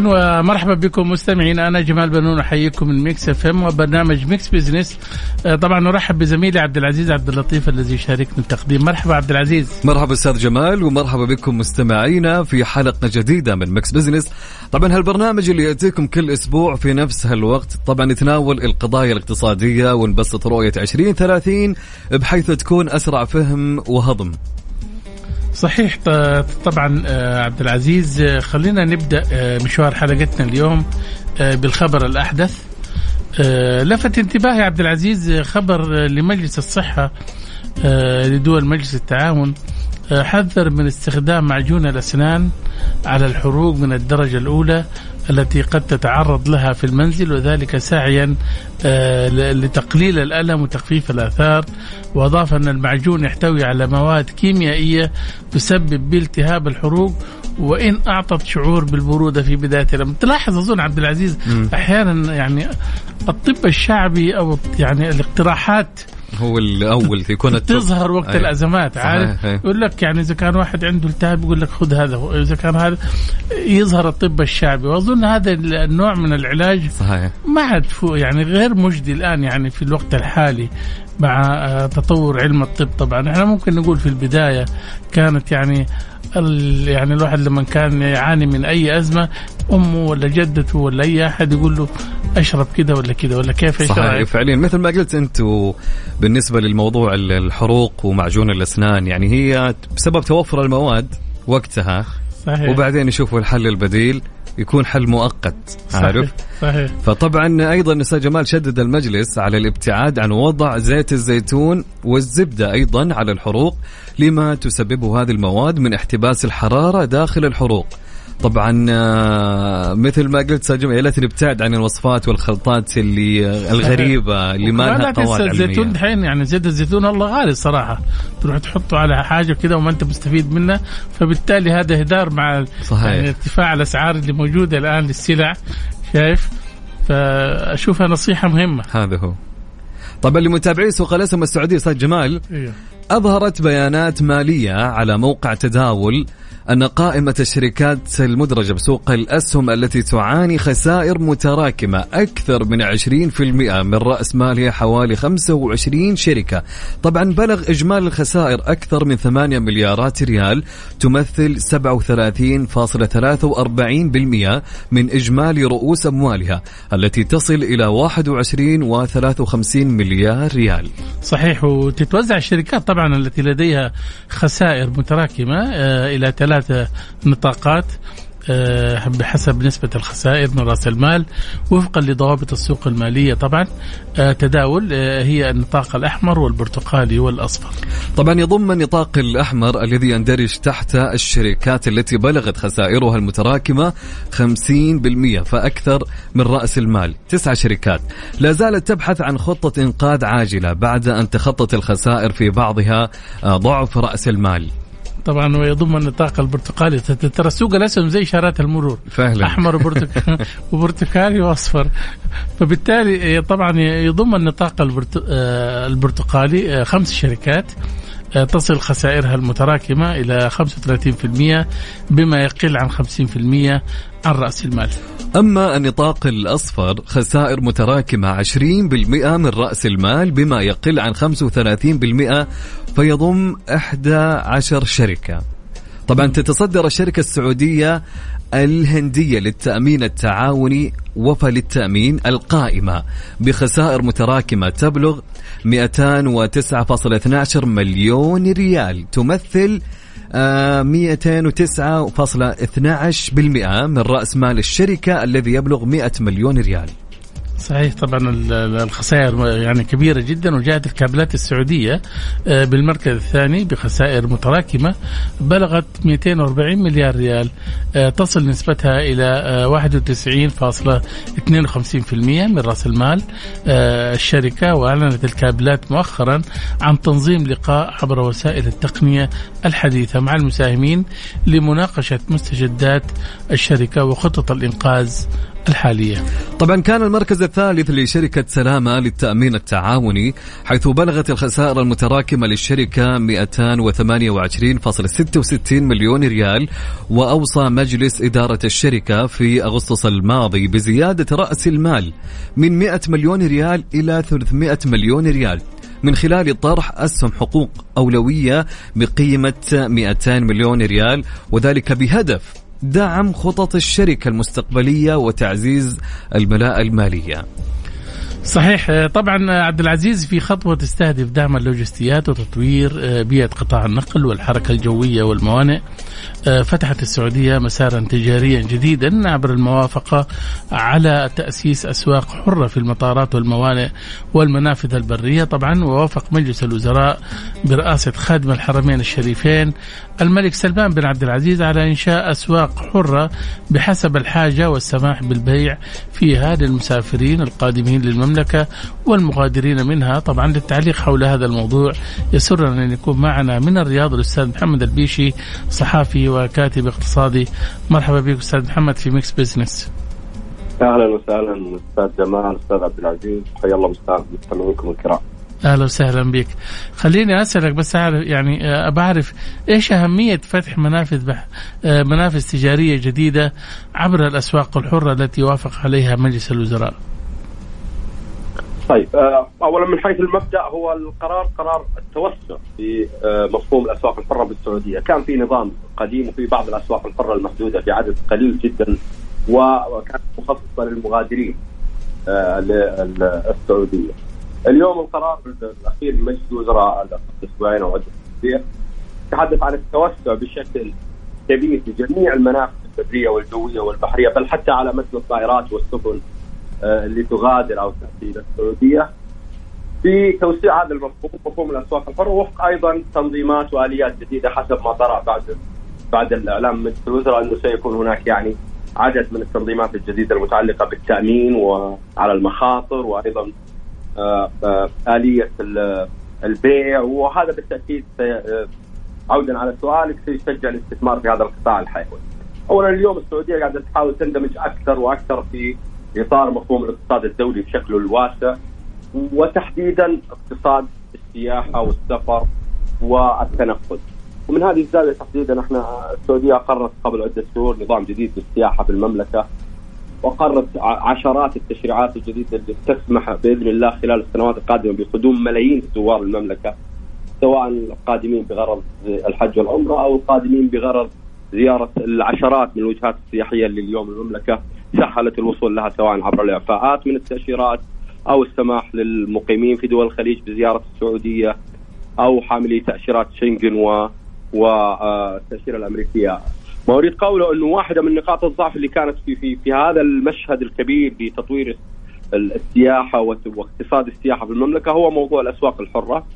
ومرحبا بكم مستمعين. أنا جمال بنون أحييكم من ميكس إف إم وبرنامج ميكس بزنس. آه، طبعا نرحب بزميلي عبد العزيز عبد اللطيف الذي يشاركنا التقديم. مرحبا عبد العزيز. مرحبا أستاذ جمال ومرحبا بكم مستمعينا في حلقة جديدة من ميكس بزنس. طبعا هالبرنامج اللي يأتيكم كل أسبوع في نفس هالوقت طبعا يتناول القضايا الاقتصادية ونبسط رؤية 2030 بحيث تكون أسرع فهم وهضم. صحيح طبعا آه، عبد العزيز آه، خلينا نبدأ آه، مشوار حلقتنا اليوم بالخبر الأحدث. لفت انتباهي عبد العزيز خبر لمجلس الصحة لدول مجلس التعاون حذر من استخدام معجون الأسنان على الحروق من الدرجة الأولى التي قد تتعرض لها في المنزل وذلك سعيا آه، لتقليل الألم وتخفيف الآثار. وأضاف أن المعجون يحتوي على مواد كيميائية تسبب بالتهاب الحروق. وإن أعطت شعور بالبرودة في بداية الألم تلاحظ أظن عبد العزيز أحيانا يعني الطب الشعبي أو يعني الاقتراحات هو الأول يكون تظهر وقت أيه. الأزمات عارف؟ يقول لك يعني إذا كان واحد عنده التهاب يقول لك خذ هذا إذا كان هذا يظهر الطب الشعبي. وأظن هذا النوع من العلاج صحيح. ما عاد يعني غير مجدي الآن يعني في الوقت الحالي مع آه، تطور علم الطب. طبعا إحنا ممكن نقول في البداية كانت يعني يعني الواحد لما كان يعاني من أي أزمة أمه ولا جدته ولا أي أحد يقول له أشرب كذا ولا كذا ولا كيف صحيح. فعليا مثل ما قلت أنت بالنسبة للموضوع الحروق ومعجون الأسنان يعني هي بسبب توفر المواد وقتها صحيح. وبعدين يشوفوا الحل البديل. يكون حل مؤقت عارف؟ صحيح. فطبعا أيضا أستاذ جمال شدد المجلس على الابتعاد عن وضع زيت الزيتون والزبدة أيضا على الحروق لما تسببه هذه المواد من احتباس الحرارة داخل الحروق. طبعا آه، مثل ما قلت ساجم يا ليت نبتعد عن الوصفات والخلطات اللي آه، الغريبة اللي ما لها قواعد الزيتون دحين يعني زيت الزيتون الله غالي صراحة تروح تحطه على حاجة كذا وما أنت مستفيد منه فبالتالي هذا هدار مع صحيح. يعني ارتفاع الأسعار اللي موجودة الآن للسلع شايف فأشوفها نصيحة مهمة. هذا هو. طبعا لمتابعي سوق الأسهم السعوديه أستاذ جمال إيه. أظهرت بيانات مالية على موقع تداول أن قائمة الشركات المدرجة بسوق الأسهم التي تعاني خسائر متراكمة أكثر من 20% من رأس مالها حوالي 25 شركة. طبعا بلغ إجمالي الخسائر أكثر من 8 مليارات ريال تمثل 37.43% من إجمالي رؤوس أموالها التي تصل إلى 21 و53 مليار ريال. صحيح وتتوزع الشركات طبعا التي لديها خسائر متراكمة آه، إلى ثلاث ثلاث نطاقات آه، بحسب نسبة الخسائر من رأس المال وفقا لضوابط السوق المالية. طبعا آه، تداول آه، هي النطاق الأحمر والبرتقالي والأصفر. طبعا يضم النطاق الأحمر الذي يندرج تحت الشركات التي بلغت خسائرها المتراكمة 50% فأكثر من رأس المال. تسع شركات. لا زالت تبحث عن خطة إنقاذ عاجلة بعد أن تخطت الخسائر في بعضها ضعف رأس المال. طبعا ويضم النطاق البرتقالي. ترى سوق الأسهم زي اشارات المرور. فعلا أحمر وبرتقالي وبرتقالي وأصفر. فبالتالي طبعا يضم النطاق آه، البرتقالي آه، خمس شركات آه، تصل خسائرها المتراكمة إلى 35% بما يقل عن 50% عن رأس المال. أما النطاق الأصفر خسائر متراكمة 20% من رأس المال بما يقل عن 35% فيضم 11 شركة. طبعا تتصدر الشركة السعودية الهندية للتأمين التعاوني وفا للتأمين القائمة بخسائر متراكمة تبلغ 209.12 مليون ريال تمثل 209.12% من رأس مال الشركة الذي يبلغ 100 مليون ريال. صحيح طبعا الخسائر يعني كبيرة جدا وجاءت الكابلات السعودية آه، بالمركز الثاني بخسائر متراكمة بلغت 240 مليار ريال آه، تصل نسبتها إلى 91.52% آه، من رأس المال الشركة وأعلنت الكابلات مؤخرا عن تنظيم لقاء عبر وسائل التقنية الحديثة مع المساهمين لمناقشة مستجدات الشركة وخطط الإنقاذ الحالية. طبعا كان المركز الثالث لشركة سلامة للتأمين التعاوني حيث بلغت الخسائر المتراكمة للشركة 228.66 مليون ريال وأوصى مجلس إدارة الشركة في أغسطس الماضي بزيادة رأس المال من 100 مليون ريال إلى 300 مليون ريال. من خلال طرح أسهم حقوق أولوية بقيمة 200 مليون ريال وذلك بهدف دعم خطط الشركة المستقبلية وتعزيز الملاءة المالية. صحيح. طبعا عبد العزيز في خطوة تستهدف دعم اللوجستيات وتطوير آه، بيئة قطاع النقل والحركة الجوية والموانئ. آه، فتحت السعودية مسارا تجاريا جديدا عبر الموافقة على تأسيس أسواق حرة في المطارات والموانئ والمنافذ البرية. طبعا ووافق مجلس الوزراء برئاسة خادم الحرمين الشريفين الملك سلمان بن عبد العزيز على إنشاء أسواق حرة بحسب الحاجة والسماح بالبيع فيها للمسافرين القادمين للمملكة والمغادرين منها. طبعا للتعليق حول هذا الموضوع يسرنا أن يكون معنا من الرياض الأستاذ محمد البيشي صحافي وكاتب اقتصادي. مرحبا بك أستاذ محمد في ميكس بزنس أهلا وسهلا أستاذ جمال أستاذ عبد العزيز حيا الله مستمعيكم الكرام. أهلا وسهلا بك خليني أسألك بس اعرف يعني آه، بعرف إيش أهمية فتح منافذ بح... آه، منافذ تجارية جديدة عبر الأسواق الحرة التي وافق عليها مجلس الوزراء؟ طيب آه، اولا من حيث المبدأ هو القرار قرار التوسع في مفهوم الأسواق الحرة بالسعودية، كان في نظام قديم وفي بعض الأسواق الحرة المحدودة في عدد قليل جدا وكانت مخصصة للمغادرين للسعوديه. اليوم القرار الأخير من مجلس الوزراء أسبوعين أو تحدث عن التوسع بشكل كبير في جميع المنافذ البريه والجوية والبحرية بل حتى على متن الطائرات والسفن آه، اللي تغادر أو تأتي إلى السعودية. في توسيع هذا المفهوم مفهوم الأسواق الحره وفق أيضا تنظيمات وآليات جديدة حسب ما طرأ بعد بعد الإعلام. من مجلس الوزراء أنه سيكون هناك يعني عدد من التنظيمات الجديدة المتعلقة بالتأمين وعلى المخاطر وأيضا اليه البيع وهذا بالتأكيد آه، عودا على سؤالك سيشجع الاستثمار في هذا القطاع الحيوي. اولا اليوم السعودية قاعدة تحاول تندمج أكثر وأكثر في إطار مفهوم الاقتصاد الدولي بشكله الواسع وتحديدا اقتصاد السياحة والسفر والتنقل. ومن هذه الزاوية تحديدا إحنا السعودية أقرت قبل عدة شهور نظام جديد للسياحة في المملكة وقررت عشرات التشريعات الجديدة اللي تسمح بإذن الله خلال السنوات القادمة بقدوم ملايين زوار المملكة سواء القادمين بغرض الحج والعمرة أو القادمين بغرض زيارة العشرات من الوجهات السياحية اللي اليوم المملكة سهلت الوصول لها سواء عبر الإعفاءات من التأشيرات أو السماح للمقيمين في دول الخليج بزيارة السعودية أو حاملي تأشيرات شنغن و والتاشيره الأمريكية. ما أريد قوله إنه واحدة من نقاط الضعف اللي كانت في في في هذا المشهد الكبير لتطوير السياحة واقتصاد السياحة في المملكة هو موضوع الأسواق الحرة.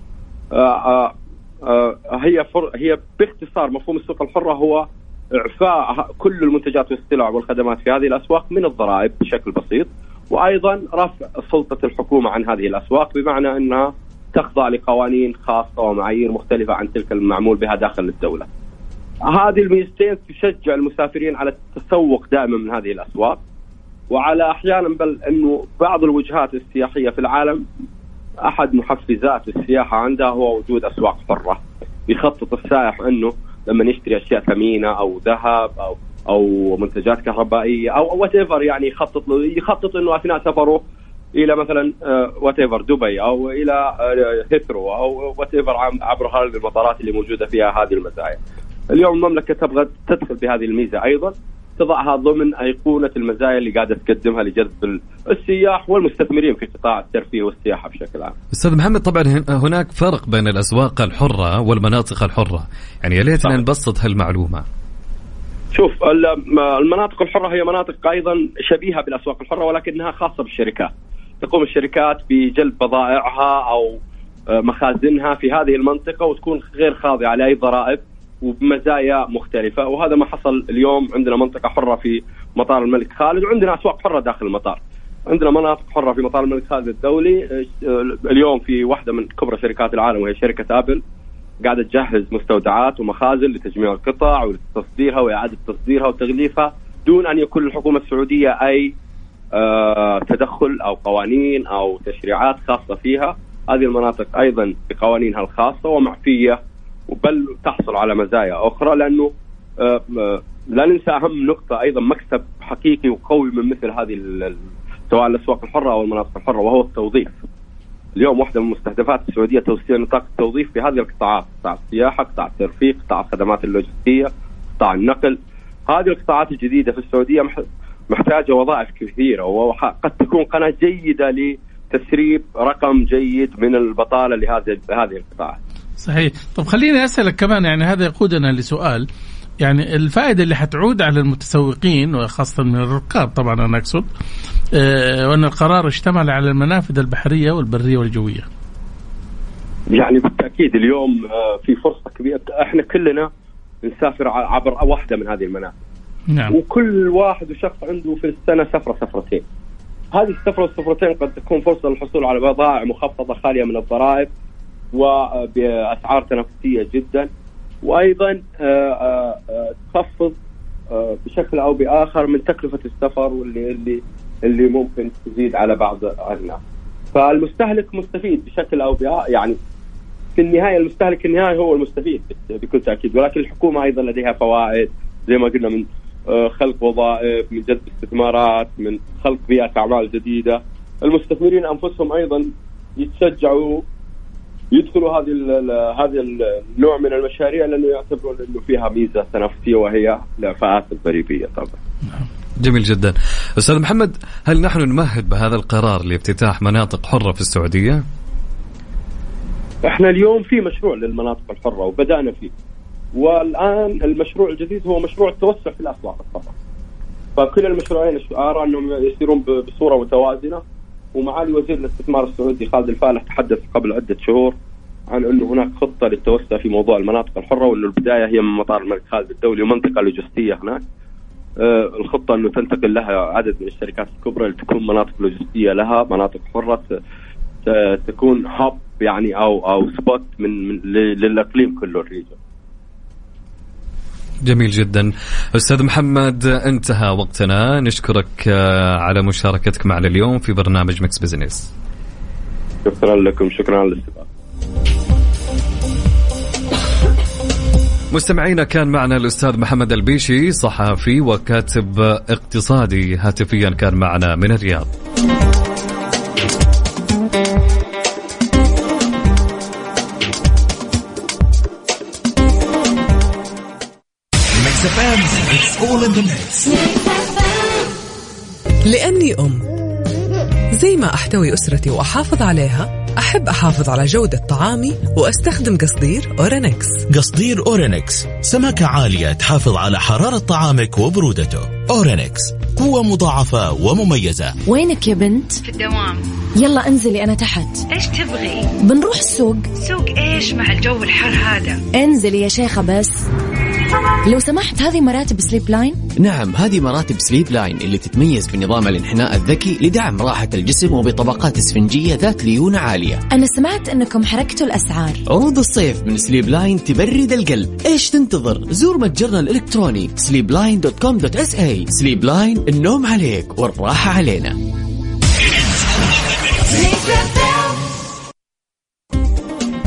آه، آه، آه، هي فر هي باختصار مفهوم السوق الحرة هو إعفاء كل المنتجات والسلع والخدمات في هذه الأسواق من الضرائب بشكل بسيط وأيضا رفع سلطة الحكومة عن هذه الأسواق بمعنى أنها تخضع لقوانين خاصة ومعايير مختلفة عن تلك المعمول بها داخل الدولة. هذه الميزتين تشجع المسافرين على التسوق دائما من هذه الأسواق. وعلى أحيانا بل إنه بعض الوجهات السياحية في العالم أحد محفزات السياحة عندها هو وجود أسواق حرة. يخطط السائح إنه لما يشتري أشياء ثمينة أو ذهب أو أو منتجات كهربائية أو whatever يعني يخطط يخطط إنه أثناء سفره إلى مثلا whatever دبي أو إلى هيثرو أو whatever عبر هذه المطارات اللي موجودة فيها هذه المزايا. اليوم المملكة تبغى تدخل بهذه الميزة أيضا تضعها ضمن أيقونة المزايا اللي قاعدة تقدمها لجذب السياح والمستثمرين في قطاع الترفيه والسياحة بشكل عام. أستاذ محمد طبعا هناك فرق بين الأسواق الحرة والمناطق الحرة، يعني يا ليتنا نبسط هالمعلومة. شوف المناطق الحرة هي مناطق أيضا شبيهة بالأسواق الحرة ولكنها خاصة بالشركات. تقوم الشركات بجلب بضائعها أو مخازنها في هذه المنطقة وتكون غير خاضعة لأي ضرائب وبمزايا مختلفة وهذا ما حصل اليوم عندنا منطقة حرة في مطار الملك خالد وعندنا أسواق حرة داخل المطار. عندنا مناطق حرة في مطار الملك خالد الدولي اليوم في واحدة من كبرى شركات العالم وهي شركة آبل قاعدة تجهز مستودعات ومخازن لتجميع القطع وتصديرها وإعادة تصديرها وتغليفها دون أن يكون للحكومه السعودية أي آه، تدخل أو قوانين أو تشريعات خاصة فيها هذه المناطق أيضا بقوانينها الخاصة ومعفية بل تحصل على مزايا أخرى لأنه آه، لا ننسى أهم نقطة أيضا مكسب حقيقي وقوي من مثل هذه سواء الأسواق الحرة أو المناطق الحرة وهو التوظيف. اليوم واحدة من مستهدفات السعودية توسيع نطاق التوظيف في هذه القطاعات، قطاع السياحة، قطاع الترفيه، قطاع الخدمات اللوجستية، قطاع النقل. هذه القطاعات الجديدة في السعودية محتاجة وظائف كثيرة وقد تكون قناة جيدة لتسريب رقم جيد من البطالة لهذه هذه القطاعات. صحيح، طب خليني أسألك كمان يعني هذا يقودنا لسؤال يعني الفائدة اللي حتعود على المتسوقين وخاصة من الركاب طبعا أنا أقصد آه وأن القرار اشتمل على المنافذ البحرية والبرية والجوية. يعني بالتأكيد اليوم آه في فرصة كبيرة إحنا كلنا نسافر عبر واحدة من هذه المنافذ. نعم. وكل واحد وشخص عنده في السنة سفرة سفرتين. هذه السفرة والسفرتين قد تكون فرصة للحصول على بضائع مخفضة خالية من الضرائب وبأسعار تنافسية جدا. وأيضا آه، آه، آه، تخفض بشكل أو بآخر من تكلفة السفر واللي اللي اللي ممكن تزيد على بعض الناس. فالمستهلك مستفيد بشكل أو بآخر يعني في النهاية المستهلك النهائي هو المستفيد بكل تأكيد. ولكن الحكومة أيضا لديها فوائد زي ما قلنا من خلق وظائف من جذب استثمارات من خلق بيئة أعمال جديدة. المستثمرين أنفسهم أيضا يتشجعوا يدخلوا هذه هذا النوع من المشاريع لأنه يعتبرون إنه فيها ميزة تنافسية وهي الانفاقات الضريبيه طبعا. جميل جدا. أستاذ محمد هل نحن نمهد بهذا القرار لافتتاح مناطق حرة في السعودية؟ إحنا اليوم في مشروع للمناطق الحرة وبدأنا فيه. والآن المشروع الجديد هو مشروع التوسع في الأسواق الحرة. فكل المشروعين ارى أنهم يسيرون بصورة متوازنة ومعالي وزير الاستثمار السعودي خالد الفالح تحدث قبل عدة شهور عن أنه هناك خطة للتوسع في موضوع المناطق الحرة وأنه البداية هي من مطار الملك خالد الدولي ومنطقة لوجستية هناك. آه الخطة أنه تنتقل لها عدد من الشركات الكبرى لتكون مناطق لوجستية لها مناطق حرة تكون hub يعني أو أو spot من, من للإقليم كله ال region. جميل جدا. أستاذ محمد انتهى وقتنا. نشكرك آه، على مشاركتك معنا اليوم في برنامج مكس بزنس. شكرا لكم. شكرا على الاستضافة. مستمعينا كان معنا الأستاذ محمد البيشي صحفي وكاتب اقتصادي. هاتفيا كان معنا من الرياض. لأني أم. زي ما أحتوي أسرتي وأحافظ عليها أحب أحافظ على جودة طعامي وأستخدم قصدير أورينكس. قصدير أورينكس. سماكة عالية تحافظ على حرارة طعامك وبرودته. أورينكس قوة مضاعفة ومميزة. وينك يا بنت؟ في الدوام. يلا انزلي أنا تحت. إيش تبغي؟ بنروح السوق. سوق إيش مع الجو الحر هذا؟ انزلي يا شيخة بس. لو سمحت هذه مراتب سليب لاين؟ نعم هذه مراتب سليب لاين اللي تتميز بنظام الانحناء الذكي لدعم راحة الجسم وبطبقات إسفنجية ذات ليونة عالية. أنا سمعت أنكم حركتوا الأسعار. عروض الصيف من سليب لاين تبرد القلب. إيش تنتظر؟ زوروا متجرنا الإلكتروني sleepline.com.sa سليب لاين النوم عليك والراحة علينا.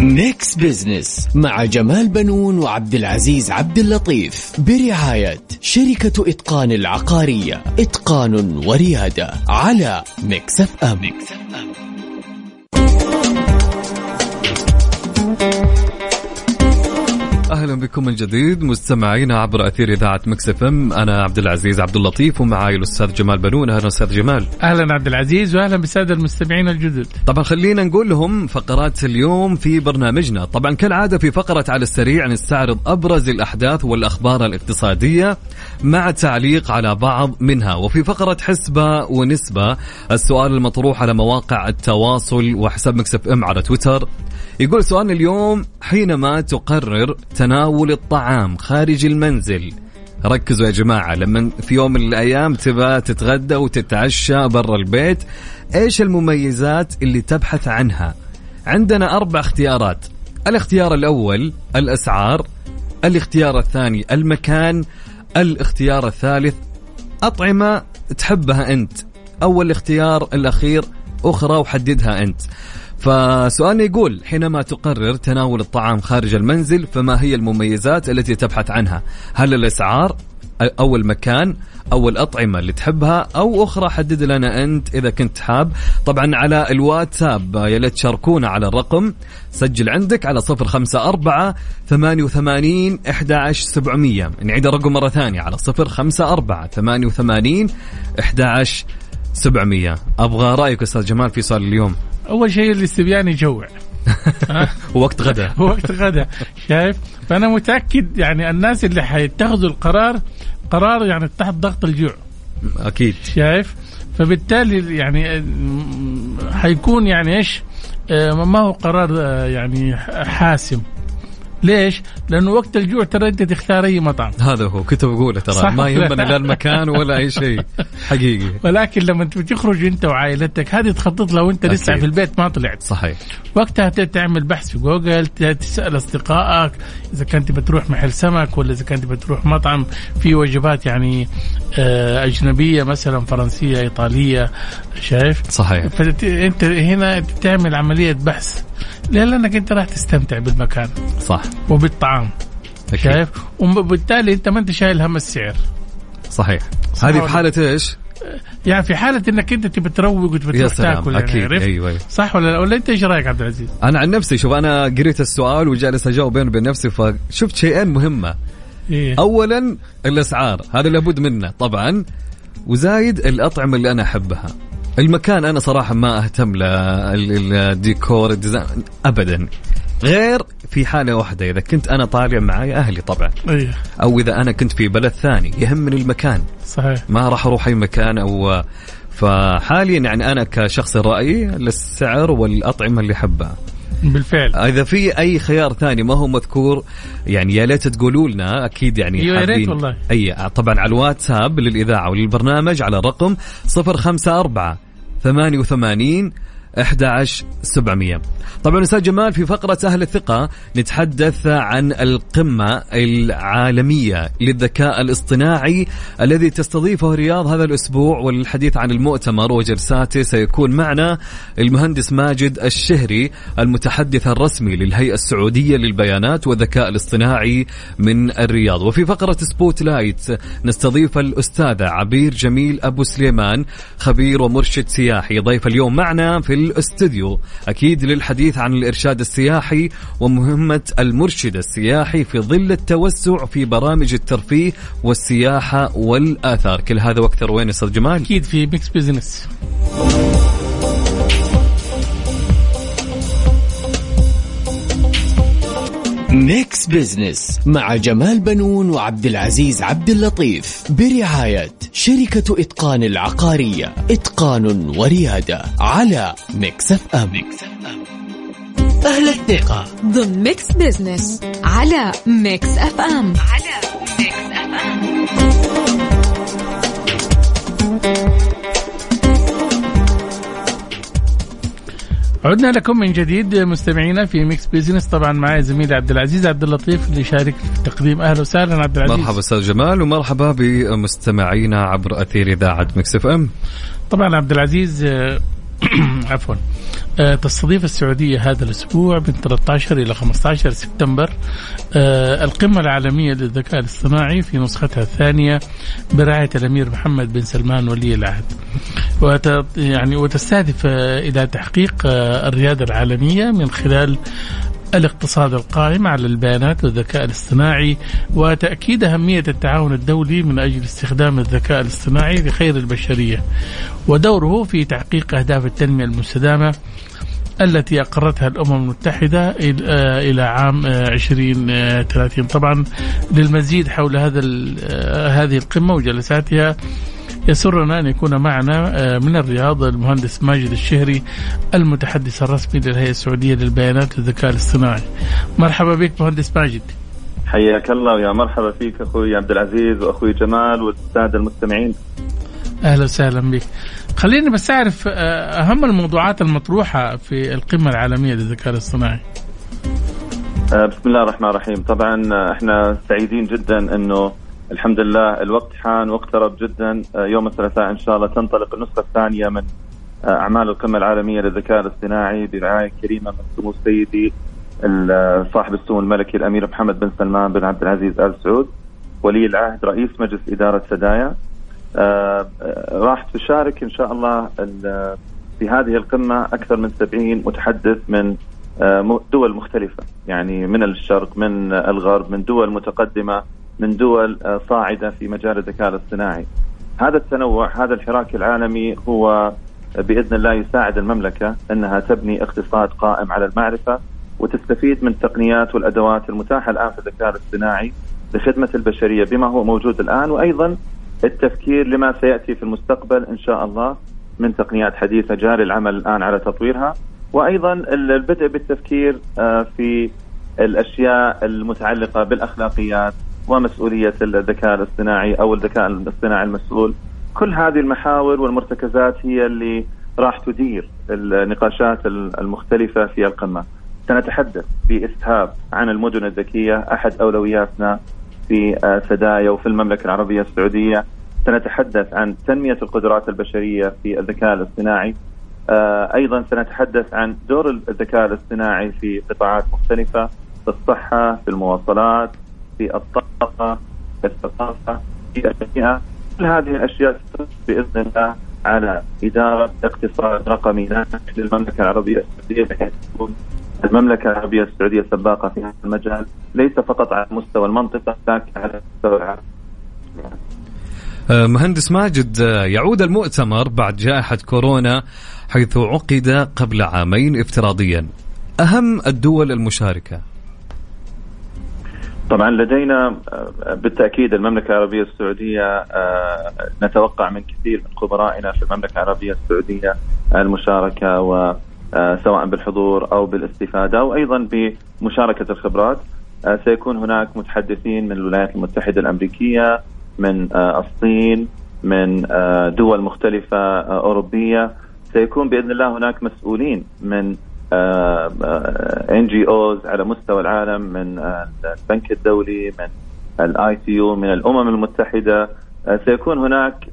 ميكس بزنس مع جمال بنون وعبد العزيز عبد اللطيف برعاية شركة إتقان العقارية إتقان وريادة على ميكس اف ام, ميكس أف أم. بكم من جديد مستمعينا عبر أثير إذاعة مكس إف إم. أنا عبد العزيز عبد اللطيف ومعاي الأستاذ جمال بنون. أهلا أستاذ جمال. أهلا عبد العزيز واهلا بالساده المستمعين الجدد. طبعا خلينا نقول لهم فقرات اليوم في برنامجنا. طبعا كالعادة في فقرة على السريع نستعرض أبرز الأحداث والأخبار الاقتصادية مع تعليق على بعض منها. وفي فقرة حسبة ونسبة السؤال المطروح على مواقع التواصل وحساب مكس إف إم على تويتر. يقول سؤالنا اليوم حينما تقرر تناول الطعام خارج المنزل. ركزوا يا جماعة لما في يوم من الأيام تبى تتغدى وتتعشى برا البيت إيش المميزات اللي تبحث عنها؟ عندنا أربع اختيارات. الاختيار الأول الأسعار الاختيار الثاني المكان الاختيار الثالث أطعمة تحبها أنت. أو الاختيار الأخير أخرى وحددها أنت. فسؤالنا يقول حينما تقرر تناول الطعام خارج المنزل فما هي المميزات التي تبحث عنها؟ هل الأسعار أو المكان أو الأطعمة اللي تحبها أو أخرى؟ حدد لنا أنت إذا كنت حاب. طبعا على الواتساب يا ليت تشاركونا على الرقم. سجل عندك على صفر خمسة أربعة ثمانية وثمانين إحدى عشر سبعمية. نعيد الرقم مرة ثانية على صفر خمسة أربعة ثمانية وثمانين إحدى عشر سبعمية. أبغى رأيك أستاذ جمال في سؤال اليوم. أول شيء الاستبيان يجوع وقت غدا. وقت غدا. شايف؟ فأنا متأكد يعني الناس اللي حيتخذوا القرار قرار يعني تحت ضغط الجوع. أكيد. شايف؟ فبالتالي يعني حيكون يعني إيش؟ آه، ما هو قرار آه، يعني حاسم. ليش؟ لأنه وقت الجوع ترى أنت تختار أي مطعم. هذا هو كنت بقوله ترى. ما يهمنا لا المكان ولا أي شيء. حقيقي. ولكن لما تخرج أنت وعائلتك هذه تخطط لو أنت لسه في البيت ما طلعت. صحيح. وقتها تعمل بحث في جوجل تسأل أصدقائك إذا كنت بتروح محل سمك ولا إذا كنت بتروح مطعم. في وجبات يعني آه، أجنبية مثلا فرنسية إيطالية شايف؟ صحيح. فانت هنا تعمل عملية بحث. ليه لأنك أنت راح تستمتع بالمكان. صح. وبالطعام. أكيد. شايف؟ وبالتالي أنت ما أنت شايل هم السعر. صحيح. هذه في حالة إيش؟ يعني في حالة إنك أنت تبي تروق وتبي تاكل يعني أكيد. يعني أيوه, أيوة. صح ولا ولا أنت إيش رأيك عبد العزيز؟ أنا عن نفسي شوف أنا قريت السؤال وجالس أجاوب بيني وبين نفسي فشفت شيئين مهمة. إيه؟ اولا الأسعار. هذا لابد منه طبعا. وزايد الأطعمة اللي أنا أحبها. المكان أنا صراحة ما أهتم للديكور ال design ابدا. غير في حالة واحدة إذا كنت أنا طالع معي أهلي طبعا. أيه. أو إذا أنا كنت في بلد ثاني يهمني المكان. صحيح. ما راح أروح أي مكان أو فحاليا يعني أنا كشخص رأيي للسعر والأطعمة اللي أحبها. بالفعل. إذا في أي خيار ثاني ما هو مذكور يعني يا ليت تقولوا لنا أكيد يعني يا ريت والله. أي طبعا على الواتساب للإذاعة وللبرنامج على الرقم 054 88 11700 طبعا أستاذ جمال في فقرة أهل الثقة نتحدث عن القمة العالمية للذكاء الاصطناعي الذي تستضيفه الرياض هذا الأسبوع وللحديث عن المؤتمر وجلساته سيكون معنا المهندس ماجد الشهري المتحدث الرسمي للهيئة السعودية للبيانات والذكاء الاصطناعي من الرياض. وفي فقرة spotlight نستضيف الاستاذه عبير جميل أبو سليمان خبير ومرشد سياحي. ضيف اليوم معنا في الاستوديو أكيد للحديث عن الإرشاد السياحي ومهمة المرشد السياحي في ظل التوسع في برامج الترفيه والسياحة والآثار. كل هذا وأكثر وين أستاذ جمال؟ أكيد في ميكس بزنس ميكس بزنس مع جمال بنون وعبد العزيز عبد اللطيف. برعاية شركة إتقان العقارية. إتقان وريادة على ميكس اف ام, ميكس أف أم. أهل الثقة. ضمن ميكس بزنس على ميكس اف ام على ميكس اف ام عدنا لكم من جديد مستمعينا في ميكس بيزنس طبعا معي زميلي عبد العزيز عبد اللطيف اللي يشارك في التقديم. أهلا وسهلا عبد العزيز. مرحبا أستاذ جمال ومرحبا بمستمعينا عبر أثير إذاعة ميكس اف ام طبعا عبد العزيز عفوا. آه، تستضيف السعودية هذا الأسبوع من 13 إلى 15 سبتمبر. آه، القمة العالمية للذكاء الاصطناعي في نسختها الثانية برعاية الأمير محمد بن سلمان ولي العهد. وت يعني وتستهدف آه، إلى تحقيق الريادة العالمية من خلال الاقتصاد القائم على البيانات والذكاء الاصطناعي وتأكيد أهمية التعاون الدولي من أجل استخدام الذكاء الاصطناعي لخير البشرية. ودوره في تحقيق أهداف التنمية المستدامة التي أقرتها الأمم المتحدة إلى عام 2030 طبعا للمزيد حول هذا هذه القمة وجلساتها يسرنا أن يكون معنا آه، من الرياض المهندس ماجد الشهري المتحدث الرسمي للهيئة السعودية للبيانات والذكاء الاصطناعي. مرحبا بك مهندس ماجد. حياك الله ويا مرحبا فيك أخوي عبد العزيز وأخوي جمال والسادة المستمعين. أهلا وسهلا بك. خليني بس أعرف آه، أهم الموضوعات المطروحة في القمة العالمية للذكاء الاصطناعي. آه، بسم الله الرحمن الرحيم. طبعا إحنا سعيدين جدا إنه الحمد لله. الوقت حان واقترب جدا. يوم الثلاثاء إن شاء الله تنطلق النسخة الثانية من أعمال القمة العالمية للذكاء الاصطناعي برعاية كريمة من سمو سيدي صاحب السمو الملكي الأمير محمد بن سلمان بن عبد العزيز آل سعود ولي العهد رئيس مجلس إدارة سدايا. آه، راح تشارك إن شاء الله في هذه القمة أكثر من 70 متحدث من آه، دول مختلفة. يعني من الشرق من الغرب من دول متقدمة. من دول آه، صاعدة في مجال الذكاء الاصطناعي. هذا التنوع هذا الحراك العالمي هو بإذن الله يساعد المملكة أنها تبني اقتصاد قائم على المعرفة وتستفيد من التقنيات والأدوات المتاحة الآن في الذكاء الاصطناعي لخدمة البشرية بما هو موجود الآن وأيضا التفكير لما سيأتي في المستقبل إن شاء الله من تقنيات حديثة جاري العمل الآن على تطويرها وأيضا البدء بالتفكير آه، في الأشياء المتعلقة بالأخلاقيات ومسؤولية الذكاء الاصطناعي أو الذكاء الاصطناعي المسؤول كل هذه المحاور والمرتكزات هي اللي راح تدير النقاشات المختلفة في القمة. سنتحدث بإسهاب عن المدن الذكية أحد أولوياتنا في آه، سدايا وفي المملكة العربية السعودية. سنتحدث عن تنمية القدرات البشرية في الذكاء الاصطناعي. آه، أيضا سنتحدث عن دور الذكاء الاصطناعي في قطاعات مختلفة في الصحة، في المواصلات، في الطاقة، في الثقافة، في البيئه. كل هذه الأشياء بإذن الله على إدارة اقتصاد رقمي ناجح للمملكة العربية السعودية بحيث تكون المملكة العربية السعودية سباقة في هذا المجال ليس فقط على مستوى المنطقة لكن على مستوى العالم. أه، مهندس ماجد أه، يعود المؤتمر بعد جائحة كورونا حيث عقد قبل عامين افتراضيا أهم الدول المشاركة طبعا لدينا أه، بالتأكيد المملكة العربية السعودية نتوقع من كثير من خبرائنا في المملكة العربية السعودية المشاركة و آه، سواء بالحضور أو بالاستفادة أو أيضا بمشاركة الخبرات. آه، سيكون هناك متحدثين من الولايات المتحدة الأمريكية من آه، الصين من دول مختلفة أوروبية. سيكون بإذن الله هناك مسؤولين من NGOs على مستوى العالم من البنك الدولي من ال ITU من الأمم المتحدة. سيكون هناك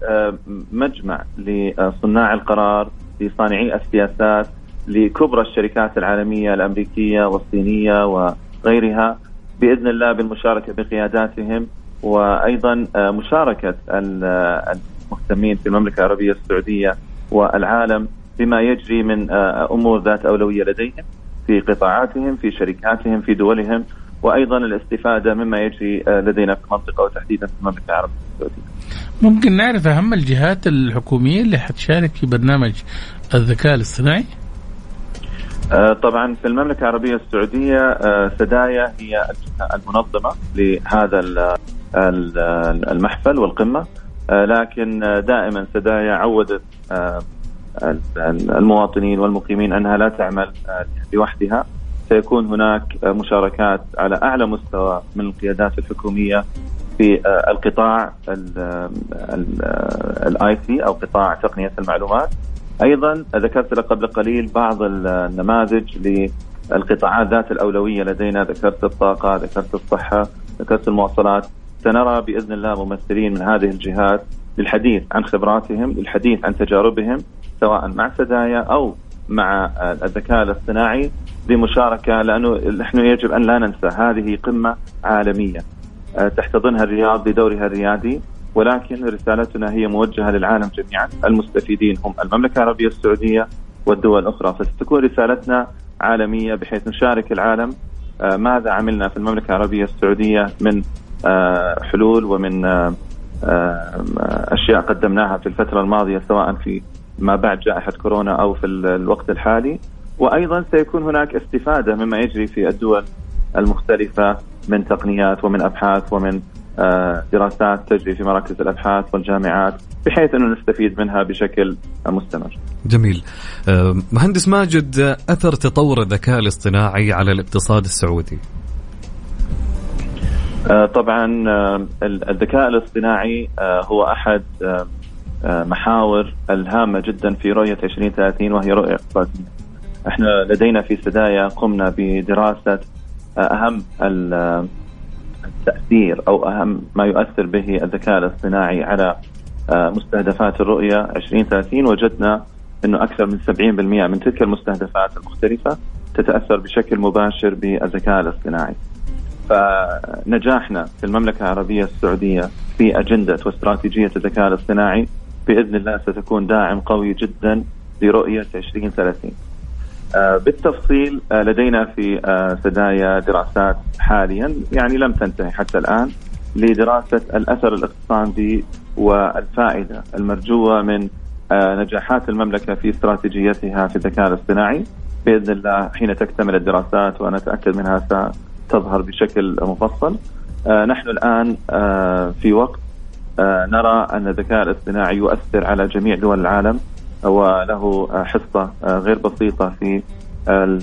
مجمع لصناع القرار لصانعي السياسات لكبرى الشركات العالمية الأمريكية والصينية وغيرها بإذن الله بالمشاركة بقياداتهم وأيضا آه، مشاركة آه، المهتمين في المملكة العربية السعودية والعالم بما يجري من آه، أمور ذات أولوية لديهم في قطاعاتهم في شركاتهم في دولهم وأيضا الاستفادة مما يجري لدينا في المنطقة وتحديدا في المملكة العربية السعوديه. ممكن نعرف أهم الجهات الحكومية اللي حتشارك في برنامج الذكاء الاصطناعي؟ آه، طبعا في المملكة العربية السعودية آه، سدايا هي المنظمة لهذا المحفل والقمة آه، لكن دائما سدايا عودت المواطنين والمقيمين أنها لا تعمل لوحدها. سيكون هناك مشاركات على أعلى مستوى من القيادات الحكومية في القطاع ICT أو قطاع تقنية المعلومات. أيضا ذكرت لك قبل قليل بعض النماذج للقطاعات ذات الأولوية لدينا. ذكرت الطاقة ذكرت الصحة ذكرت المواصلات. سنرى بإذن الله ممثلين من هذه الجهات للحديث عن خبراتهم للحديث عن تجاربهم سواء مع سدايا أو مع الذكاء الاصطناعي بمشاركة لأنه نحن يجب أن لا ننسى هذه قمة عالمية آه، تحتضنها الرياض بدورها الريادي ولكن رسالتنا هي موجهة للعالم جميعا. المستفيدين هم المملكة العربية السعودية والدول الأخرى. فستكون رسالتنا عالمية بحيث نشارك العالم آه، ماذا عملنا في المملكة العربية السعودية من آه، حلول ومن آه، أشياء قدمناها في الفترة الماضية سواء في ما بعد جائحة كورونا أو في الوقت الحالي وأيضا سيكون هناك استفادة مما يجري في الدول المختلفة من تقنيات ومن أبحاث ومن آه، دراسات تجري في مراكز الأبحاث والجامعات بحيث انه نستفيد منها بشكل مستمر. جميل. آه، مهندس ماجد أثر تطور الذكاء الاصطناعي على الاقتصاد السعودي. آه، طبعا الذكاء الاصطناعي هو أحد محاور الهامة جدا في رؤية 2030 وهي رؤية اقتصاديه. إحنا لدينا في سدايا قمنا بدراسة أهم التأثير أو أهم ما يؤثر به الذكاء الاصطناعي على آه، مستهدفات الرؤية 2030 وجدنا إنه أكثر من 70% من تلك المستهدفات المختلفة تتأثر بشكل مباشر بالذكاء الاصطناعي. فنجاحنا في المملكة العربية السعودية في أجندة واستراتيجية الذكاء الاصطناعي بإذن الله ستكون داعم قوي جدا لرؤية 2030. آه، بالتفصيل آه، لدينا في آه، سدايا دراسات حاليا يعني لم تنتهي حتى الآن لدراسة الأثر الاقتصادي والفائدة المرجوة من نجاحات المملكة في استراتيجيتها في الذكاء الاصطناعي بإذن الله حين تكتمل الدراسات وأنا أتأكد منها ستظهر بشكل مفصل. نحن الآن في وقت نرى أن الذكاء الاصطناعي يؤثر على جميع دول العالم وله حصة غير بسيطة في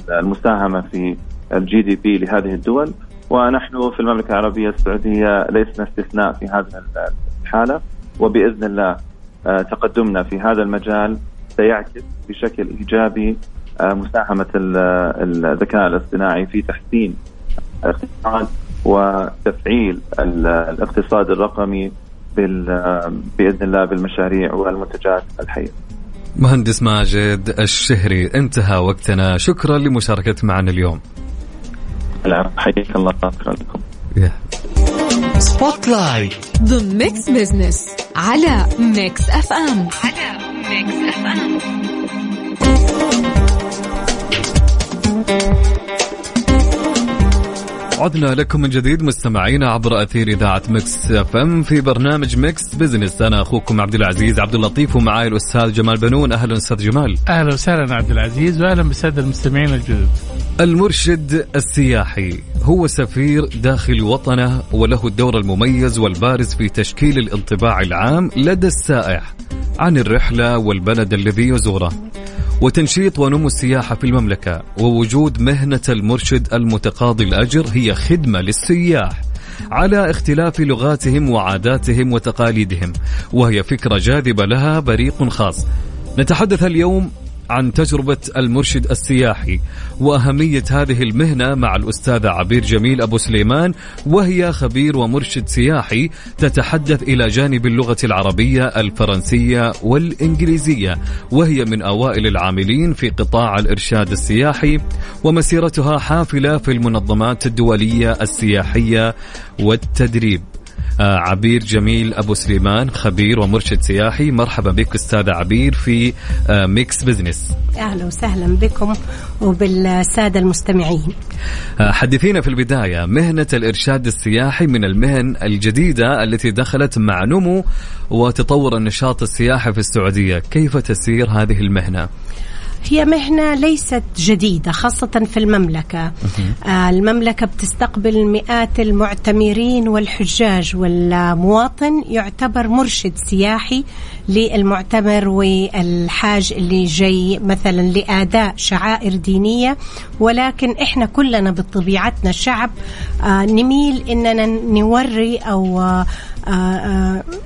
المساهمة في الجي دي بي لهذه الدول. ونحن في المملكة العربية السعودية لسنا استثناء في هذه الحالة وبإذن الله تقدمنا في هذا المجال سيعكس بشكل إيجابي مساهمة الذكاء الاصطناعي في تحسين الاقتصاد وتفعيل الاقتصاد الرقمي بإذن الله بالمشاريع والمنتجات الحية. مهندس ماجد الشهري انتهى وقتنا. شكرا لمشاركتك معنا اليوم. العفو حياك الله شكرا لكم. spotlight ضمن ميكس بزنس على ميكس اف ام على ميكس اف ام عدنا لكم من جديد مستمعينا عبر أثير إذاعة مكس إف إم في برنامج مكس بزنس. أنا أخوكم عبد العزيز عبد اللطيف ومعاي الأستاذ جمال بنون. أهلا أستاذ جمال. أهلا وسهلا عبد العزيز وأهلا بالساده المستمعين الجدد. المرشد السياحي هو سفير داخل وطنه وله الدور المميز والبارز في تشكيل الانطباع العام لدى السائح عن الرحلة والبلد الذي يزوره. وتنشيط ونمو السياحة في المملكة ووجود مهنة المرشد المتقاضي الأجر هي خدمة للسياح على اختلاف لغاتهم وعاداتهم وتقاليدهم وهي فكرة جاذبة لها بريق خاص. نتحدث اليوم عن تجربة المرشد السياحي. وأهمية هذه المهنة مع الأستاذة عبير جميل أبو سليمان وهي خبير ومرشد سياحي تتحدث إلى جانب اللغة العربية الفرنسية والإنجليزية. وهي من أوائل العاملين في قطاع الإرشاد السياحي ومسيرتها حافلة في المنظمات الدولية السياحية والتدريب. عبير جميل أبو سليمان خبير ومرشد سياحي. مرحبا بك أستاذة عبير في آه، ميكس بزنس. أهلا وسهلا بكم وبالسادة المستمعين. آه، حدثينا في البداية مهنة الإرشاد السياحي من المهن الجديدة التي دخلت مع نمو وتطور النشاط السياحي في السعودية. كيف تسير هذه المهنة؟ هي مهنة ليست جديدة خاصة في المملكة. آه المملكة بتستقبل مئات المعتمرين والحجاج والمواطن يعتبر مرشد سياحي للمعتمر والحاج اللي جاي مثلا لأداء شعائر دينية. ولكن إحنا كلنا بطبيعتنا شعب آه نميل إننا نوري أو آه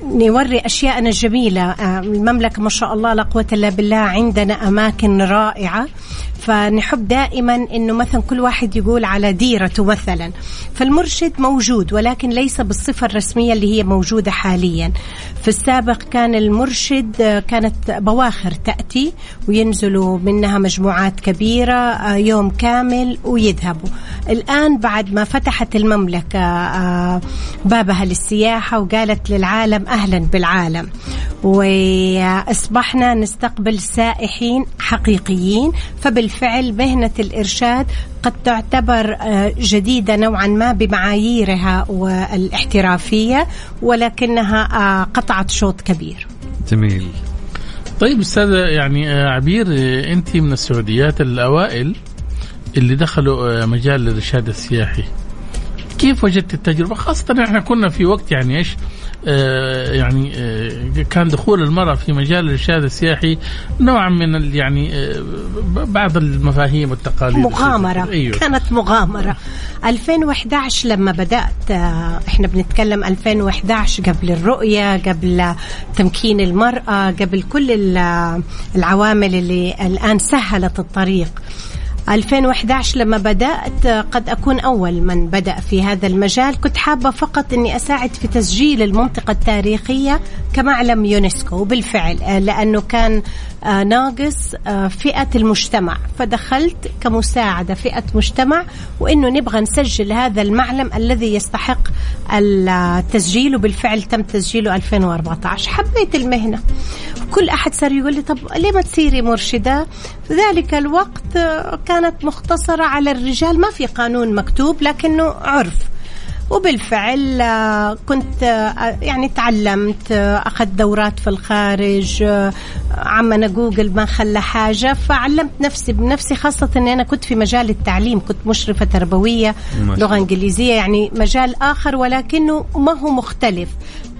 نوري أشياءنا الجميلة. آه، المملكة ما شاء الله لا قوة إلا بالله عندنا أماكن رائعة. فنحب دائما إنه مثلا كل واحد يقول على ديرته مثلا. فالمرشد موجود ولكن ليس بالصفة الرسمية اللي هي موجودة حاليا. في السابق كان المرشد كانت بواخر تأتي وينزلوا منها مجموعات كبيرة يوم كامل ويذهبوا. الآن بعد ما فتحت المملكة بابها للسياحة وقالت للعالم أهلا بالعالم وأصبحنا نستقبل سائحين حقيقيين فبالفعل مهنة الإرشاد قد تعتبر آه، جديدة نوعا ما بمعاييرها والاحترافية ولكنها آه، قطعت شوط كبير. جميل. طيب أستاذ يعني آه، عبير أنت من السعوديات الأوائل اللي دخلوا مجال الإرشاد السياحي. كيف وجدت التجربة؟ خاصة إحنا كنا في وقت يعني إيش آه، يعني آه، كان دخول المرأة في مجال الإرشاد السياحي نوعا من يعني آه، بعض المفاهيم والتقاليد. مغامرة. أيوه. كانت مغامرة. 2011 لما بدأت إحنا بنتكلم 2011 قبل الرؤية قبل تمكين المرأة قبل كل العوامل اللي الآن سهلت الطريق. 2011 لما بدأت قد أكون أول من بدأ في هذا المجال. كنت حابة فقط أني أساعد في تسجيل المنطقة التاريخية كمعلم يونسكو. وبالفعل لأنه كان ناقص فئة المجتمع. فدخلت كمساعدة فئة مجتمع وأنه نبغى نسجل هذا المعلم الذي يستحق التسجيل. وبالفعل تم تسجيله 2014 حبيت المهنة. كل أحد صار يقول لي طب ليه ما تصيري مرشدة؟ ذلك الوقت كانت مختصرة على الرجال ما في قانون مكتوب لكنه عرف. وبالفعل كنت يعني تعلمت أخذت دورات في الخارج عمنا جوجل ما خلى حاجة فعلمت نفسي بنفسي خاصة أني أنا كنت في مجال التعليم كنت مشرفة تربوية لغة إنجليزية يعني مجال آخر ولكنه ما هو مختلف.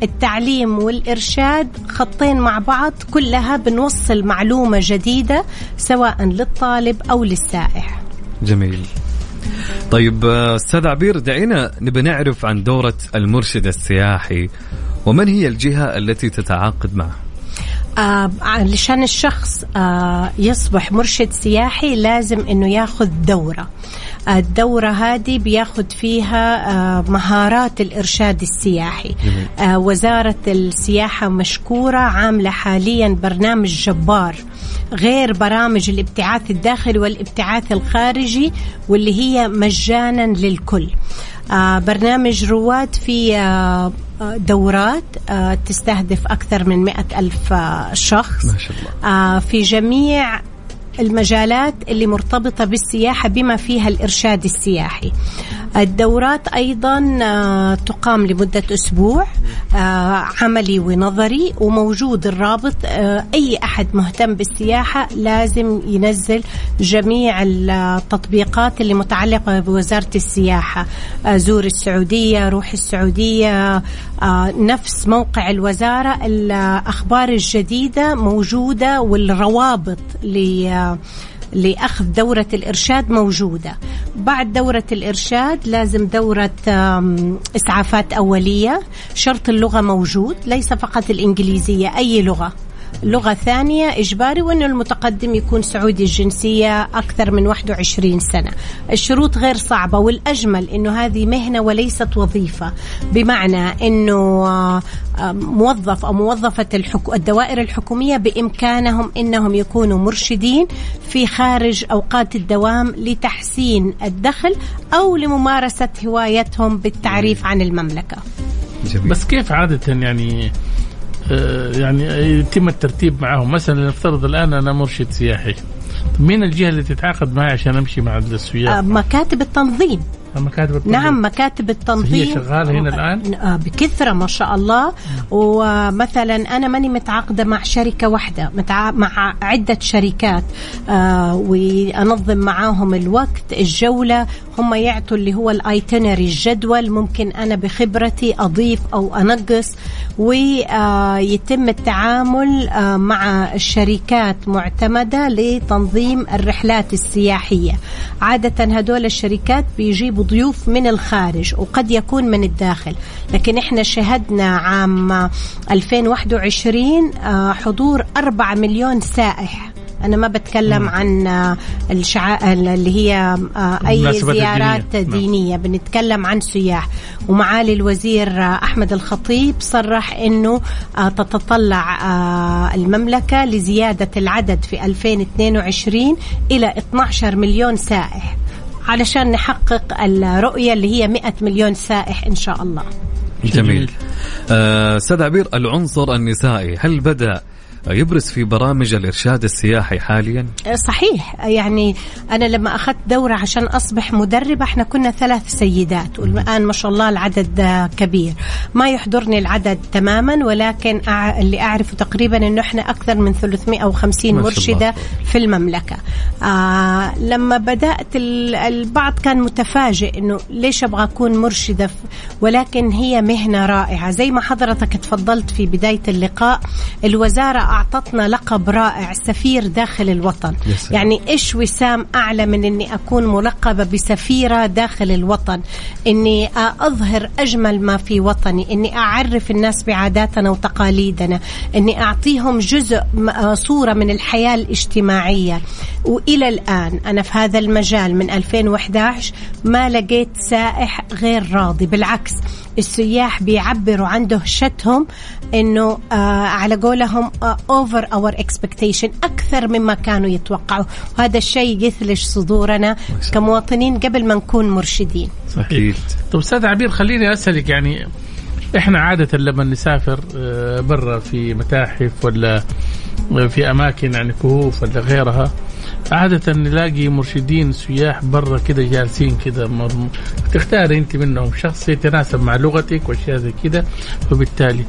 التعليم والإرشاد خطين مع بعض كلها بنوصل معلومة جديدة سواء للطالب أو للسائح. جميل. طيب أستاذ عبير دعينا نبي نعرف عن دورة المرشد السياحي ومن هي الجهة التي تتعاقد معه؟ آه علشان الشخص آه يصبح مرشد سياحي لازم إنه ياخذ دورة. الدورة هذه بياخد فيها آه مهارات الإرشاد السياحي. آه وزارة السياحة مشكورة عاملة حاليا برنامج جبار غير برامج الابتعاث الداخلي والابتعاث الخارجي واللي هي مجانا للكل. آه برنامج رواد في دورات تستهدف أكثر من مئة ألف شخص. ما شاء الله. في جميع المجالات اللي مرتبطة بالسياحة بما فيها الإرشاد السياحي. الدورات أيضا تقام لمدة أسبوع عملي ونظري وموجود الرابط أي أحد مهتم بالسياحة لازم ينزل جميع التطبيقات اللي متعلقة بوزارة السياحة. زور السعودية روح السعودية نفس موقع الوزارة الأخبار الجديدة موجودة والروابط ل لأخذ دورة الإرشاد موجودة. بعد دورة الإرشاد لازم دورة إسعافات أولية. شرط اللغة موجود ليس فقط الإنجليزية أي لغة. لغة ثانية إجباري وأن المتقدم يكون سعودي الجنسية أكثر من 21 سنة الشروط غير صعبة والأجمل أنه هذه مهنة وليست وظيفة بمعنى أنه موظف أو موظفة الدوائر الحكومية بإمكانهم أنهم يكونوا مرشدين في خارج أوقات الدوام لتحسين الدخل أو لممارسة هوايتهم بالتعريف عن المملكة جميل. بس كيف عادة يعني يعني يتم الترتيب معهم مثلا نفترض الآن أنا مرشد سياحي. مين الجهة اللي تتعاقد معي عشان أمشي مع السياح؟ مكاتب التنظيم. مكاتب التنظيم. نعم مكاتب التنظيم. هي شغالة هنا الآن؟ بكثرة ما شاء الله. ومثلا أنا ماني متعاقدة مع شركة واحدة متع... مع عدة شركات. آه وأنظم معاهم الوقت الجولة هم يعطوا اللي هو الآيتنري الجدول. ممكن أنا بخبرتي أضيف أو أنقص ويتم التعامل مع الشركات معتمدة لتنظيم الرحلات السياحية. عادة هدول الشركات بيجيبوا ضيوف من الخارج وقد يكون من الداخل. لكن إحنا شهدنا عام 2021 حضور 4 مليون سائح. أنا ما بتكلم مم. عن الشعا... اللي هي أي زيارات الدينية. دينية نعم. بنتكلم عن سياح ومعالي الوزير أحمد الخطيب صرح أنه تتطلع المملكة لزيادة العدد في 2022 إلى 12 مليون سائح علشان نحقق الرؤية اللي هي 100 مليون سائح إن شاء الله جميل أستاذ عبير العنصر النسائي هل بدأ يبرز في برامج الإرشاد السياحي حاليا؟ صحيح. يعني أنا لما أخذت دورة عشان أصبح مدربة إحنا كنا ثلاث سيدات والآن ما شاء الله العدد كبير. ما يحضرني العدد تماما ولكن اللي أعرفه تقريبا أنه إحنا أكثر من 350 مرشدة في المملكة. آه لما بدأت البعض كان متفاجئ أنه ليش أبغى أكون مرشدة؟ ولكن هي مهنة رائعة. زي ما حضرتك تفضلت في بداية اللقاء الوزارة أعطتنا لقب رائع سفير داخل الوطن. يعني إيش وسام أعلى من أني أكون ملقبة بسفيرة داخل الوطن؟ أني أظهر أجمل ما في وطني إني أعرف الناس بعاداتنا وتقاليدنا إني أعطيهم جزء صورة من الحياة الاجتماعية. وإلى الآن أنا في هذا المجال من 2011 ما لقيت سائح غير راضي. بالعكس السياح بيعبروا عن دهشتهم إنه آه على قولهم over our expectation أكثر مما كانوا يتوقعوا. وهذا الشيء يثلج صدورنا كمواطنين قبل ما نكون مرشدين. صحيح. طيب أستاذ عبير خليني أسألك يعني إحنا عادة لما نسافر آه، برا في متاحف ولا في أماكن يعني كهوف ولا غيرها. عادة نلاقي مرشدين سياح برا كده جالسين كده تختاري أنت منهم شخص يتناسب مع لغتك وأشياء زي كده وبالتالي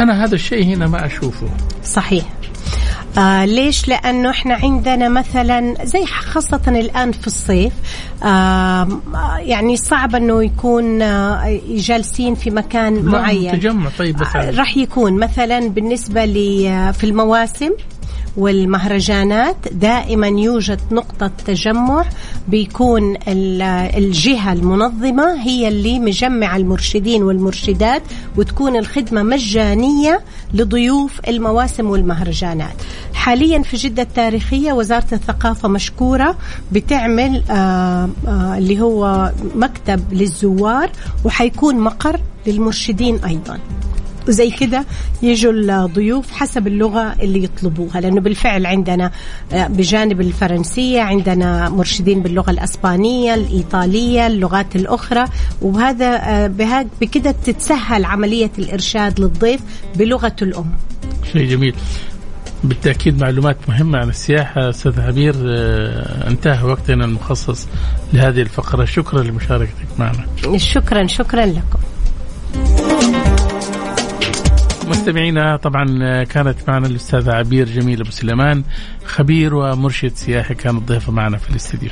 أنا هذا الشيء هنا ما أشوفه. صحيح. آه ليش؟ لأنه إحنا عندنا مثلا زي خاصة الآن في الصيف آه يعني صعب أنه يكون آه جالسين في مكان معين تجمع طيب بس آه راح يكون مثلا بالنسبة لي آه، في المواسم والمهرجانات دائما يوجد نقطة تجمع بيكون الجهة المنظمة هي اللي مجمعة المرشدين والمرشدات وتكون الخدمة مجانية لضيوف المواسم والمهرجانات. حاليا في جدة التاريخية وزارة الثقافة مشكورة بتعمل آآ آه، آآ آه، اللي هو مكتب للزوار وحيكون مقر للمرشدين أيضا. وزي كده يجوا الضيوف حسب اللغة اللي يطلبوها لأنه بالفعل عندنا آه، بجانب الفرنسية عندنا مرشدين باللغة الأسبانية الإيطالية اللغات الأخرى وهذا آه، بكده تتسهل عملية الإرشاد للضيف بلغته الأم. شيء جميل. بالتأكيد معلومات مهمة عن السياحة. أستاذ عبير آه، انتهى وقتنا المخصص لهذه الفقرة. شكرا لمشاركتك معنا. شكرا شكرا لكم. مستمعينا طبعا كانت معنا الأستاذة عبير جميل أبو سليمان خبير ومرشد سياحي كانت ضيفه معنا في الاستديو.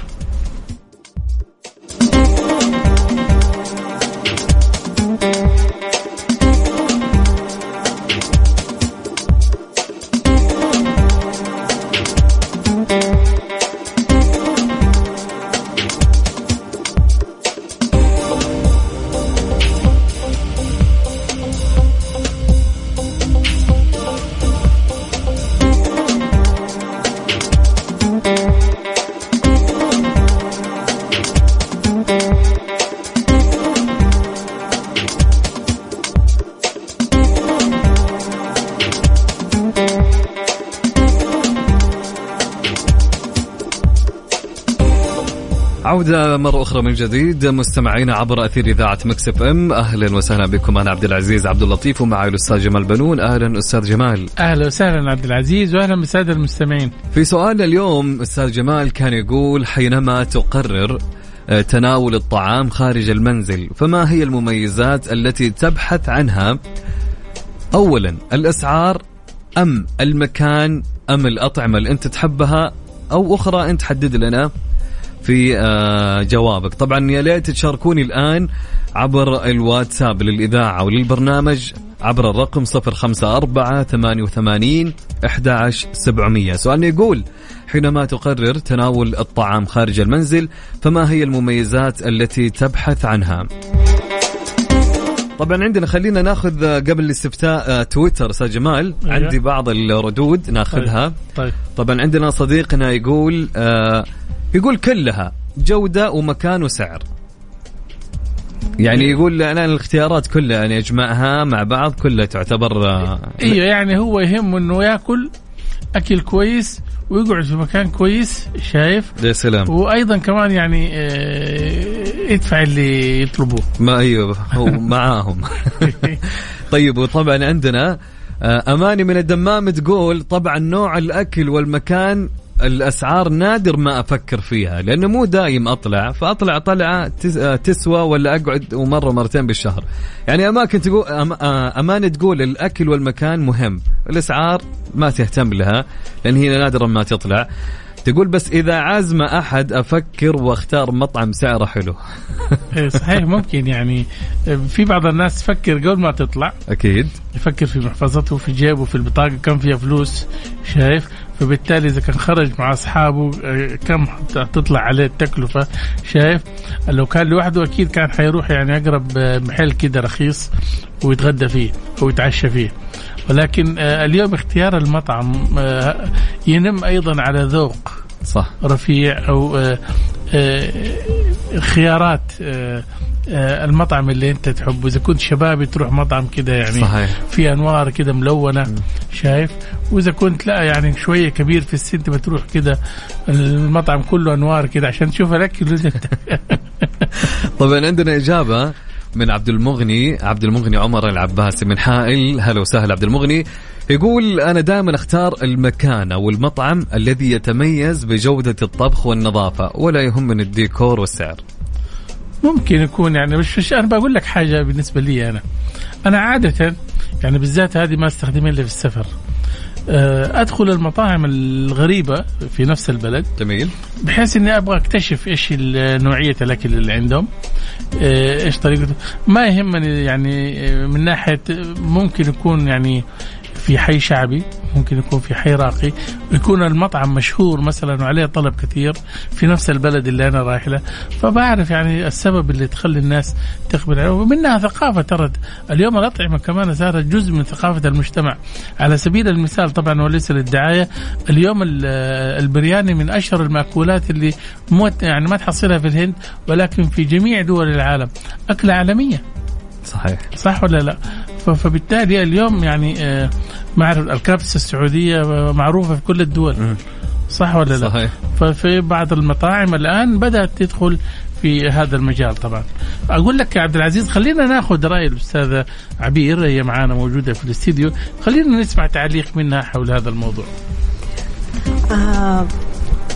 عودة مرة أخرى من جديد. مستمعينا عبر أثير إذاعة مكسف أم أهلا وسهلا بكم. أنا عبد العزيز عبد اللطيف ومعي الأستاذ جمال بنون. أهلا أستاذ جمال. أهلا وسهلا عبد العزيز وأهلا بالسادة المستمعين. في سؤالنا اليوم أستاذ جمال كان يقول حينما تقرر آه، تناول الطعام خارج المنزل فما هي المميزات التي تبحث عنها؟ أولا الأسعار أم المكان أم الأطعمة اللي أنت تحبها؟ أو أخرى أنت حدد لنا. في آه، جوابك طبعا يا ليت تشاركوني الآن عبر الواتساب للإذاعة وللبرنامج عبر الرقم 054 88 11700 سؤالنا يقول حينما تقرر تناول الطعام خارج المنزل فما هي المميزات التي تبحث عنها طبعا عندنا خلينا ناخذ قبل الاستفتاء آه، تويتر أستاذ جمال أيوة. عندي بعض الردود ناخذها طيب. طيب. طبعا عندنا صديقنا يقول آه يقول كلها جودة ومكان وسعر. يعني إيه. يقول أنا الاختيارات كلها يعني أجمعها مع بعض كلها تعتبر أيوه يعني هو يهمه إنه يأكل أكل كويس ويقعد في مكان كويس شايف؟ يا سلام. وأيضا كمان يعني آه، يدفع اللي يطلبوه. ما أيوه هو معاهم. طيب وطبعا عندنا آه، أماني من الدمام تقول طبعا نوع الأكل والمكان الأسعار نادر ما أفكر فيها لأنه مو دايم أطلع فأطلع طلعة تسوى ولا أقعد ومرة مرتين بالشهر. يعني أماكن تقول آه، أمانة تقول الأكل والمكان مهم الأسعار ما تهتم لها لأن هي نادرا ما تطلع. تقول بس إذا عازمه أحد أفكر وأختار مطعم سعره حلو. إيه، صحيح ممكن يعني في بعض الناس تفكر قبل ما تطلع أكيد. يفكر في محفظته في جيبه في البطاقة كم فيها فلوس شايف؟ فبالتالي إذا كان خرج مع أصحابه آه، كم تطلع عليه التكلفة؟ شايف؟ لو كان لوحده أكيد كان حيروح يعني أقرب محل كده رخيص ويتغدى فيه أو يتعشى فيه. ولكن آه، اليوم اختيار المطعم آه، ينم أيضا على ذوق صح. رفيع أو خيارات المطعم اللي انت تحبه. إذا كنت شبابي تروح مطعم كده يعني صحيح. في أنوار كده ملونة م. شايف؟ وإذا كنت لا يعني شوية كبير في السن بتروح كده المطعم كله أنوار كده عشان تشوف الأكل طبعا عندنا إجابة من عبد المغني عبد المغني عمر العباسي من حائل. هلا وسهلا عبد المغني. يقول أنا دائما أختار المكان أو المطعم الذي يتميز بجودة الطبخ والنظافة ولا يهمني الديكور والسعر. ممكن يكون يعني مش, مش أنا بقول لك حاجة بالنسبة لي أنا. أنا عادة يعني بالذات هذه ما أستخدمها إلا في السفر. آه، أدخل المطاعم الغريبة في نفس البلد. جميل. بحيث إني أبغى أكتشف إيش نوعية الأكل اللي عندهم. آه، إيش طريقته ما يهمني يعني آه، من ناحية ممكن يكون يعني في حي شعبي ممكن يكون في حي راقي ويكون المطعم مشهور مثلا وعليه طلب كثير في نفس البلد اللي أنا رايح له. فبعرف يعني السبب اللي تخلي الناس تقبل عليه ومنها ثقافة ترى اليوم الأطعمة كمان صارت جزء من ثقافة المجتمع. على سبيل المثال طبعا وليس للدعاية اليوم البرياني من أشهر المأكولات اللي مو يعني ما تحصلها في الهند ولكن في جميع دول العالم. أكلة عالمية. صحيح. صح ولا لا؟ فبالتالي اليوم يعني آه، معرف الكبسه السعودية معروفة في كل الدول. صح ولا لا؟ صحيح. ففي بعض المطاعم الآن بدأت تدخل في هذا المجال طبعا. أقول لك يا عبد العزيز خلينا ناخذ رأي الأستاذة عبير هي معانا موجودة في الاستديو. خلينا نسمع تعليق منها حول هذا الموضوع. آه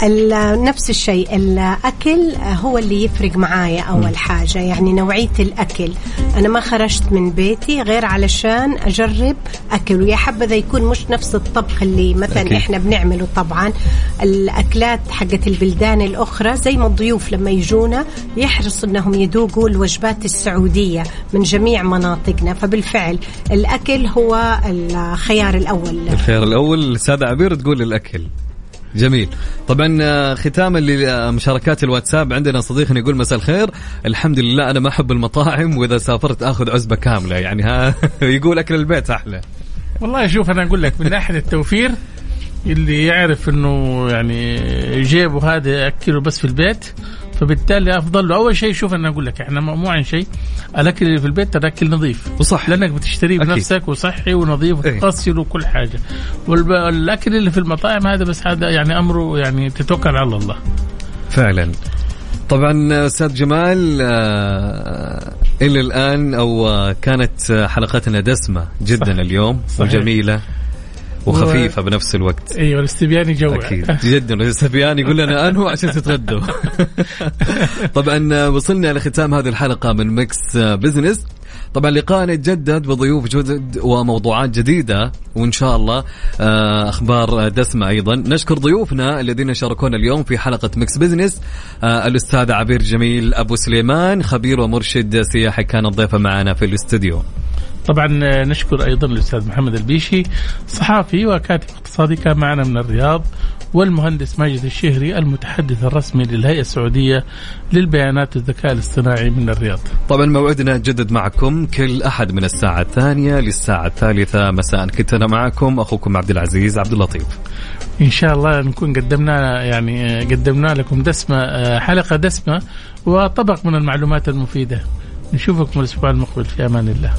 نفس الشيء الأكل هو اللي يفرق معايا أول حاجة. يعني نوعية الأكل. أنا ما خرجت من بيتي غير علشان أجرب أكل ويا حبذا يكون مش نفس الطبخ اللي مثلا أكيد. إحنا بنعمله طبعا. الأكلات حقت البلدان الأخرى زي ما الضيوف لما يجونا يحرصوا إنهم يذوقوا الوجبات السعودية من جميع مناطقنا. فبالفعل الأكل هو الخيار الأول. الخيار الأول. سادة عبير تقول الأكل. جميل. طبعا آه، ختاما لمشاركات الواتساب عندنا صديقنا يقول مساء الخير. الحمد لله أنا ما أحب المطاعم وإذا سافرت آخذ عزبة كاملة. يعني ها يقول أكل البيت أحلى. والله شوف أنا أقول لك من ناحية التوفير اللي يعرف إنه يعني جيبه هذا ياكله بس في البيت فبالتالي أفضل له. أول شيء شوف أنا أقول لك إحنا مو عن شيء. الأكل اللي في البيت ترى اكل نظيف. وصح لأنك بتشتريه بنفسك وصحي ونظيف إيه. وتغسل وكل حاجة. والاكل اللي في المطاعم هذا بس هذا يعني أمره يعني تتوكل على الله. فعلا. طبعا أستاذ جمال آه، إلى الآن أو كانت حلقتنا دسمة جدا صح. اليوم صحيح. وجميلة. وخفيفة و... بنفس الوقت. أيوه الاستبيان يجوع أكيد. جدا الاستبيان يقول لنا انهوا عشان تتغدوا. طبعا وصلنا لختام هذه الحلقة من ميكس بزنس. طبعا لقاءنا يتجدد بضيوف جدد وموضوعات جديدة وإن شاء الله آه، أخبار دسمة أيضا. نشكر ضيوفنا الذين شاركونا اليوم في حلقة ميكس بزنس. آه، الأستاذ عبير جميل أبو سليمان خبير ومرشد سياحي. كان ضيفه معنا في الاستوديو. طبعا نشكر أيضا الأستاذ محمد البيشي صحافي وكاتب اقتصادي كان معنا من الرياض والمهندس ماجد الشهري المتحدث الرسمي للهيئة السعودية للبيانات والذكاء الاصطناعي من الرياض. طبعا موعدنا جدد معكم كل أحد من الساعة الثانية للساعة الثالثة مساء كنت أنا معكم أخوكم عبد العزيز عبد اللطيف. إن شاء الله نكون قدمنا يعني قدمنا لكم دسمة حلقة دسمة وطبق من المعلومات المفيدة. نشوفكم الأسبوع المقبل في أمان الله.